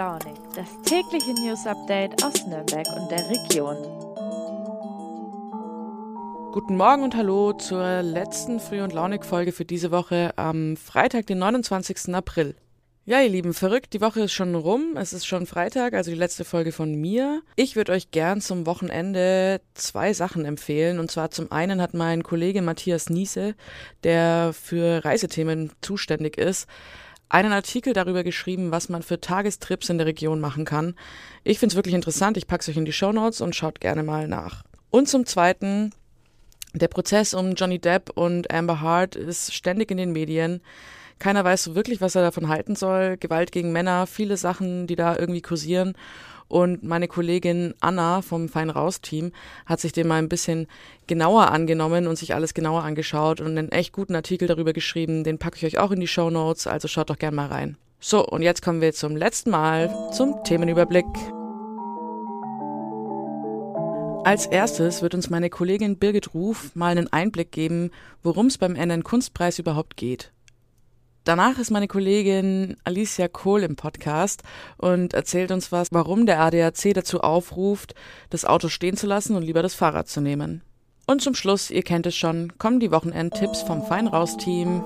Launig, das tägliche News Update aus Nürnberg und der Region. Guten Morgen und hallo zur letzten Früh- und Launig-Folge für diese Woche am Freitag, den 29. April. Ja, ihr Lieben, verrückt, die Woche ist schon rum. Es ist schon Freitag, also die letzte Folge von mir. Ich würde euch gern zum Wochenende zwei Sachen empfehlen. Und zwar zum einen hat mein Kollege Matthias Niese, der für Reisethemen zuständig ist, einen Artikel darüber geschrieben, was man für Tagestrips in der Region machen kann. Ich finde es wirklich interessant. Ich packe es euch in die Show Notes und schaut gerne mal nach. Und zum Zweiten, der Prozess um Johnny Depp und Amber Hart ist ständig in den Medien. Keiner weiß so wirklich, was er davon halten soll. Gewalt gegen Männer, viele Sachen, die da irgendwie kursieren. Und meine Kollegin Anna vom Fein Raus Team hat sich dem mal ein bisschen genauer angenommen und sich alles genauer angeschaut und einen echt guten Artikel darüber geschrieben. Den packe ich euch auch in die Show Notes, also schaut doch gerne mal rein. So, und jetzt kommen wir zum letzten Mal zum Themenüberblick. Als erstes wird uns meine Kollegin Birgit Ruf mal einen Einblick geben, worum es beim NN Kunstpreis überhaupt geht. Danach ist meine Kollegin Alicia Kohl im Podcast und erzählt uns was, warum der ADAC dazu aufruft, das Auto stehen zu lassen und lieber das Fahrrad zu nehmen. Und zum Schluss, ihr kennt es schon, kommen die Wochenendtipps vom Feinraus-Team.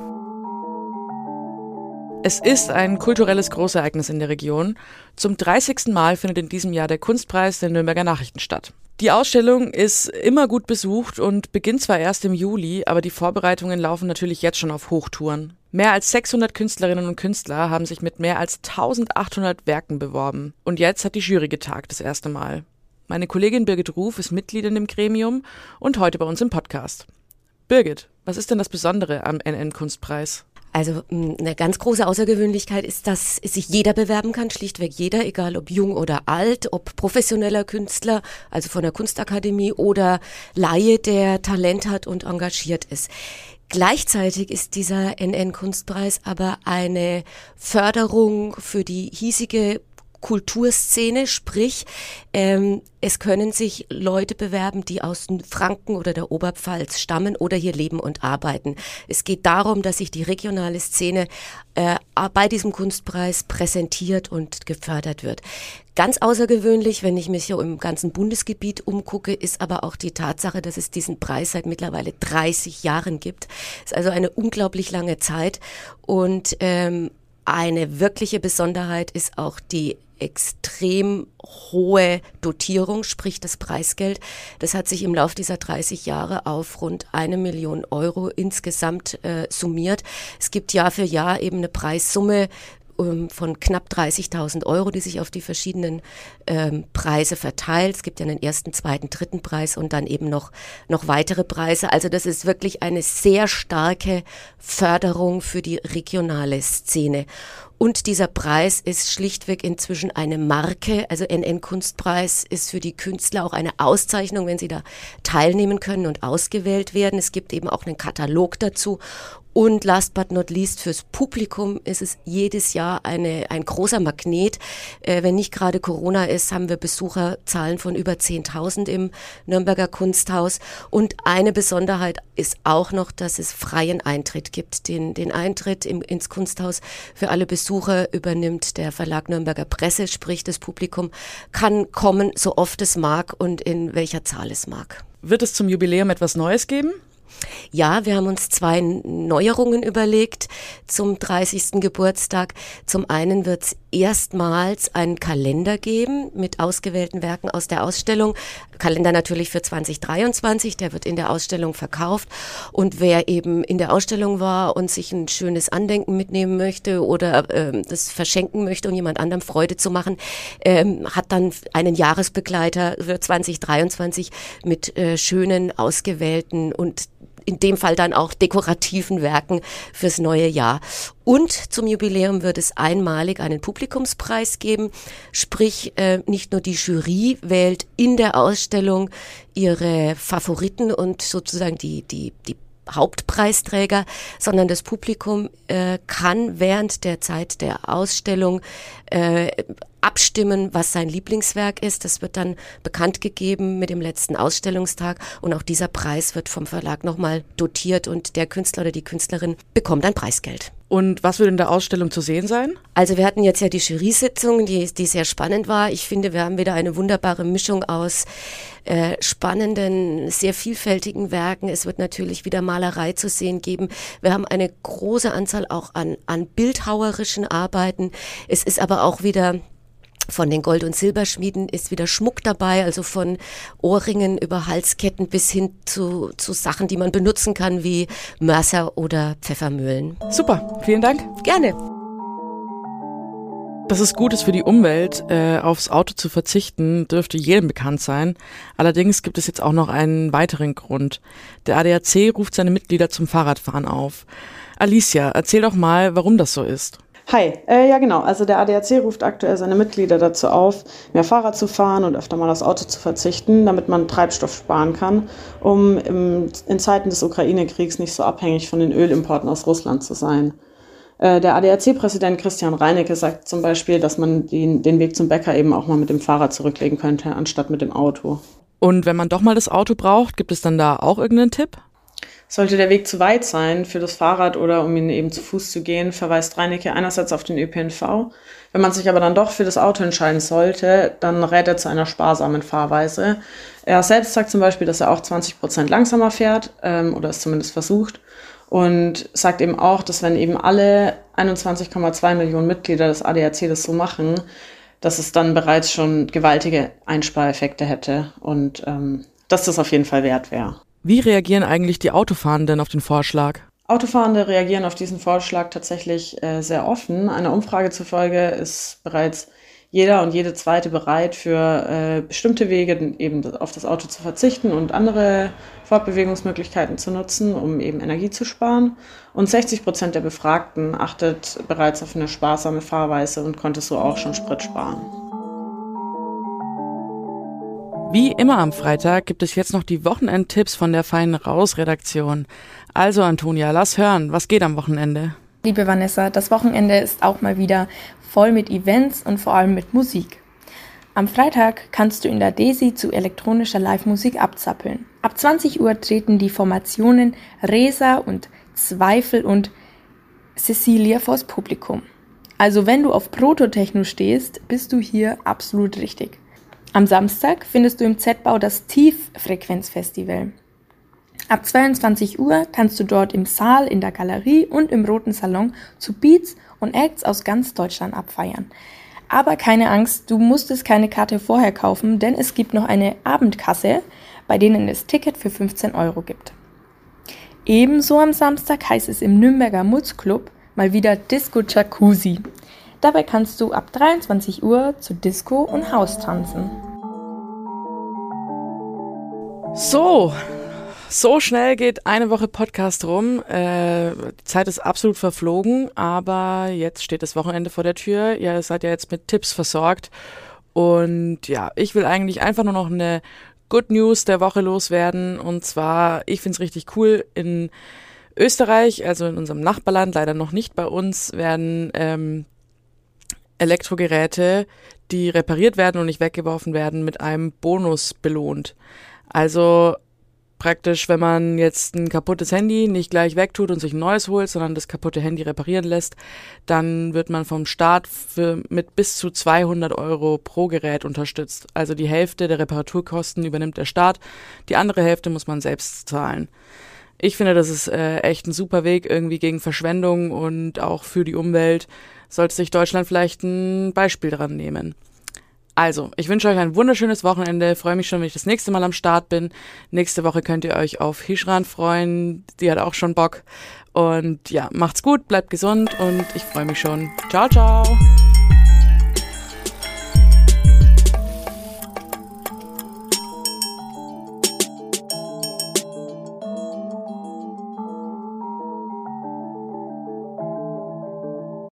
Es ist ein kulturelles Großereignis in der Region. Zum 30. Mal findet in diesem Jahr der Kunstpreis der Nürnberger Nachrichten statt. Die Ausstellung ist immer gut besucht und beginnt zwar erst im Juli, aber die Vorbereitungen laufen natürlich jetzt schon auf Hochtouren. Mehr als 600 Künstlerinnen und Künstler haben sich mit mehr als 1800 Werken beworben. Und jetzt hat die Jury getagt, das erste Mal. Meine Kollegin Birgit Ruf ist Mitglied in dem Gremium und heute bei uns im Podcast. Birgit, was ist denn das Besondere am NN Kunstpreis? Also eine ganz große Außergewöhnlichkeit ist, dass sich jeder bewerben kann, schlichtweg jeder, egal ob jung oder alt, ob professioneller Künstler, also von der Kunstakademie oder Laie, der Talent hat und engagiert ist. Gleichzeitig ist dieser NN-Kunstpreis aber eine Förderung für die hiesige Kulturszene, sprich ähm, es können sich Leute bewerben, die aus Franken oder der Oberpfalz stammen oder hier leben und arbeiten. Es geht darum, dass sich die regionale Szene äh, bei diesem Kunstpreis präsentiert und gefördert wird. Ganz außergewöhnlich, wenn ich mich hier im ganzen Bundesgebiet umgucke, ist aber auch die Tatsache, dass es diesen Preis seit mittlerweile 30 Jahren gibt. Das ist also eine unglaublich lange Zeit und ähm, eine wirkliche Besonderheit ist auch die extrem hohe Dotierung, sprich das Preisgeld. Das hat sich im Laufe dieser 30 Jahre auf rund eine Million Euro insgesamt äh, summiert. Es gibt Jahr für Jahr eben eine Preissumme ähm, von knapp 30.000 Euro, die sich auf die verschiedenen ähm, Preise verteilt. Es gibt ja einen ersten, zweiten, dritten Preis und dann eben noch, noch weitere Preise. Also das ist wirklich eine sehr starke Förderung für die regionale Szene. Und dieser Preis ist schlichtweg inzwischen eine Marke. Also NN Kunstpreis ist für die Künstler auch eine Auszeichnung, wenn sie da teilnehmen können und ausgewählt werden. Es gibt eben auch einen Katalog dazu. Und last but not least fürs Publikum ist es jedes Jahr eine, ein großer Magnet. Äh, wenn nicht gerade Corona ist, haben wir Besucherzahlen von über 10.000 im Nürnberger Kunsthaus. Und eine Besonderheit ist auch noch, dass es freien Eintritt gibt. Den, den Eintritt im, ins Kunsthaus für alle Besucher übernimmt der Verlag Nürnberger Presse, sprich das Publikum kann kommen, so oft es mag und in welcher Zahl es mag. Wird es zum Jubiläum etwas Neues geben? Ja, wir haben uns zwei Neuerungen überlegt zum 30. Geburtstag. Zum einen wird es erstmals einen Kalender geben mit ausgewählten Werken aus der Ausstellung. Kalender natürlich für 2023, der wird in der Ausstellung verkauft. Und wer eben in der Ausstellung war und sich ein schönes Andenken mitnehmen möchte oder ähm, das verschenken möchte, um jemand anderem Freude zu machen, ähm, hat dann einen Jahresbegleiter für 2023 mit äh, schönen, ausgewählten und in dem Fall dann auch dekorativen Werken fürs neue Jahr. Und zum Jubiläum wird es einmalig einen Publikumspreis geben, sprich äh, nicht nur die Jury wählt in der Ausstellung ihre Favoriten und sozusagen die, die, die Hauptpreisträger, sondern das Publikum äh, kann während der Zeit der Ausstellung äh, abstimmen, was sein Lieblingswerk ist. Das wird dann bekannt gegeben mit dem letzten Ausstellungstag und auch dieser Preis wird vom Verlag nochmal dotiert und der Künstler oder die Künstlerin bekommt ein Preisgeld. Und was wird in der Ausstellung zu sehen sein? Also wir hatten jetzt ja die Jury-Sitzung, die, die sehr spannend war. Ich finde, wir haben wieder eine wunderbare Mischung aus äh, spannenden, sehr vielfältigen Werken. Es wird natürlich wieder Malerei zu sehen geben. Wir haben eine große Anzahl auch an, an bildhauerischen Arbeiten. Es ist aber auch wieder von den Gold- und Silberschmieden ist wieder Schmuck dabei, also von Ohrringen über Halsketten bis hin zu, zu Sachen, die man benutzen kann, wie Mörser oder Pfeffermühlen. Super, vielen Dank. Gerne. Dass es gut ist für die Umwelt, äh, aufs Auto zu verzichten, dürfte jedem bekannt sein. Allerdings gibt es jetzt auch noch einen weiteren Grund. Der ADAC ruft seine Mitglieder zum Fahrradfahren auf. Alicia, erzähl doch mal, warum das so ist. Hi, äh, ja genau. Also der ADAC ruft aktuell seine Mitglieder dazu auf, mehr Fahrrad zu fahren und öfter mal aufs Auto zu verzichten, damit man Treibstoff sparen kann, um im, in Zeiten des Ukraine-Kriegs nicht so abhängig von den Ölimporten aus Russland zu sein. Äh, der ADAC-Präsident Christian Reinecke sagt zum Beispiel, dass man den, den Weg zum Bäcker eben auch mal mit dem Fahrrad zurücklegen könnte, anstatt mit dem Auto. Und wenn man doch mal das Auto braucht, gibt es dann da auch irgendeinen Tipp? Sollte der Weg zu weit sein für das Fahrrad oder um ihn eben zu Fuß zu gehen, verweist Reinecke einerseits auf den ÖPNV. Wenn man sich aber dann doch für das Auto entscheiden sollte, dann rät er zu einer sparsamen Fahrweise. Er selbst sagt zum Beispiel, dass er auch 20 Prozent langsamer fährt ähm, oder es zumindest versucht und sagt eben auch, dass wenn eben alle 21,2 Millionen Mitglieder des ADAC das so machen, dass es dann bereits schon gewaltige Einspareffekte hätte und ähm, dass das auf jeden Fall wert wäre. Wie reagieren eigentlich die Autofahrenden auf den Vorschlag? Autofahrende reagieren auf diesen Vorschlag tatsächlich äh, sehr offen. Einer Umfrage zufolge ist bereits jeder und jede zweite bereit, für äh, bestimmte Wege eben auf das Auto zu verzichten und andere Fortbewegungsmöglichkeiten zu nutzen, um eben Energie zu sparen. Und 60 Prozent der Befragten achtet bereits auf eine sparsame Fahrweise und konnte so auch schon Sprit sparen. Wie immer am Freitag gibt es jetzt noch die Wochenendtipps von der Feinen Raus-Redaktion. Also Antonia, lass hören, was geht am Wochenende? Liebe Vanessa, das Wochenende ist auch mal wieder voll mit Events und vor allem mit Musik. Am Freitag kannst du in der Desi zu elektronischer Live-Musik abzappeln. Ab 20 Uhr treten die Formationen Resa und Zweifel und Cecilia vors Publikum. Also wenn du auf Prototechno stehst, bist du hier absolut richtig. Am Samstag findest du im Z-Bau das Tieffrequenzfestival. Ab 22 Uhr kannst du dort im Saal, in der Galerie und im Roten Salon zu Beats und Acts aus ganz Deutschland abfeiern. Aber keine Angst, du musstest keine Karte vorher kaufen, denn es gibt noch eine Abendkasse, bei denen es Ticket für 15 Euro gibt. Ebenso am Samstag heißt es im Nürnberger Mutz Club mal wieder Disco Jacuzzi. Dabei kannst du ab 23 Uhr zu Disco und Haus tanzen. So, so schnell geht eine Woche Podcast rum. Äh, die Zeit ist absolut verflogen, aber jetzt steht das Wochenende vor der Tür. Ihr seid ja jetzt mit Tipps versorgt. Und ja, ich will eigentlich einfach nur noch eine Good News der Woche loswerden. Und zwar, ich finde es richtig cool, in Österreich, also in unserem Nachbarland, leider noch nicht bei uns, werden ähm, Elektrogeräte, die repariert werden und nicht weggeworfen werden, mit einem Bonus belohnt. Also praktisch, wenn man jetzt ein kaputtes Handy nicht gleich wegtut und sich ein neues holt, sondern das kaputte Handy reparieren lässt, dann wird man vom Staat für, mit bis zu 200 Euro pro Gerät unterstützt. Also die Hälfte der Reparaturkosten übernimmt der Staat, die andere Hälfte muss man selbst zahlen. Ich finde, das ist äh, echt ein super Weg irgendwie gegen Verschwendung und auch für die Umwelt sollte sich Deutschland vielleicht ein Beispiel dran nehmen. Also, ich wünsche euch ein wunderschönes Wochenende. Freue mich schon, wenn ich das nächste Mal am Start bin. Nächste Woche könnt ihr euch auf Hishran freuen. Die hat auch schon Bock. Und ja, macht's gut, bleibt gesund und ich freue mich schon. Ciao, ciao.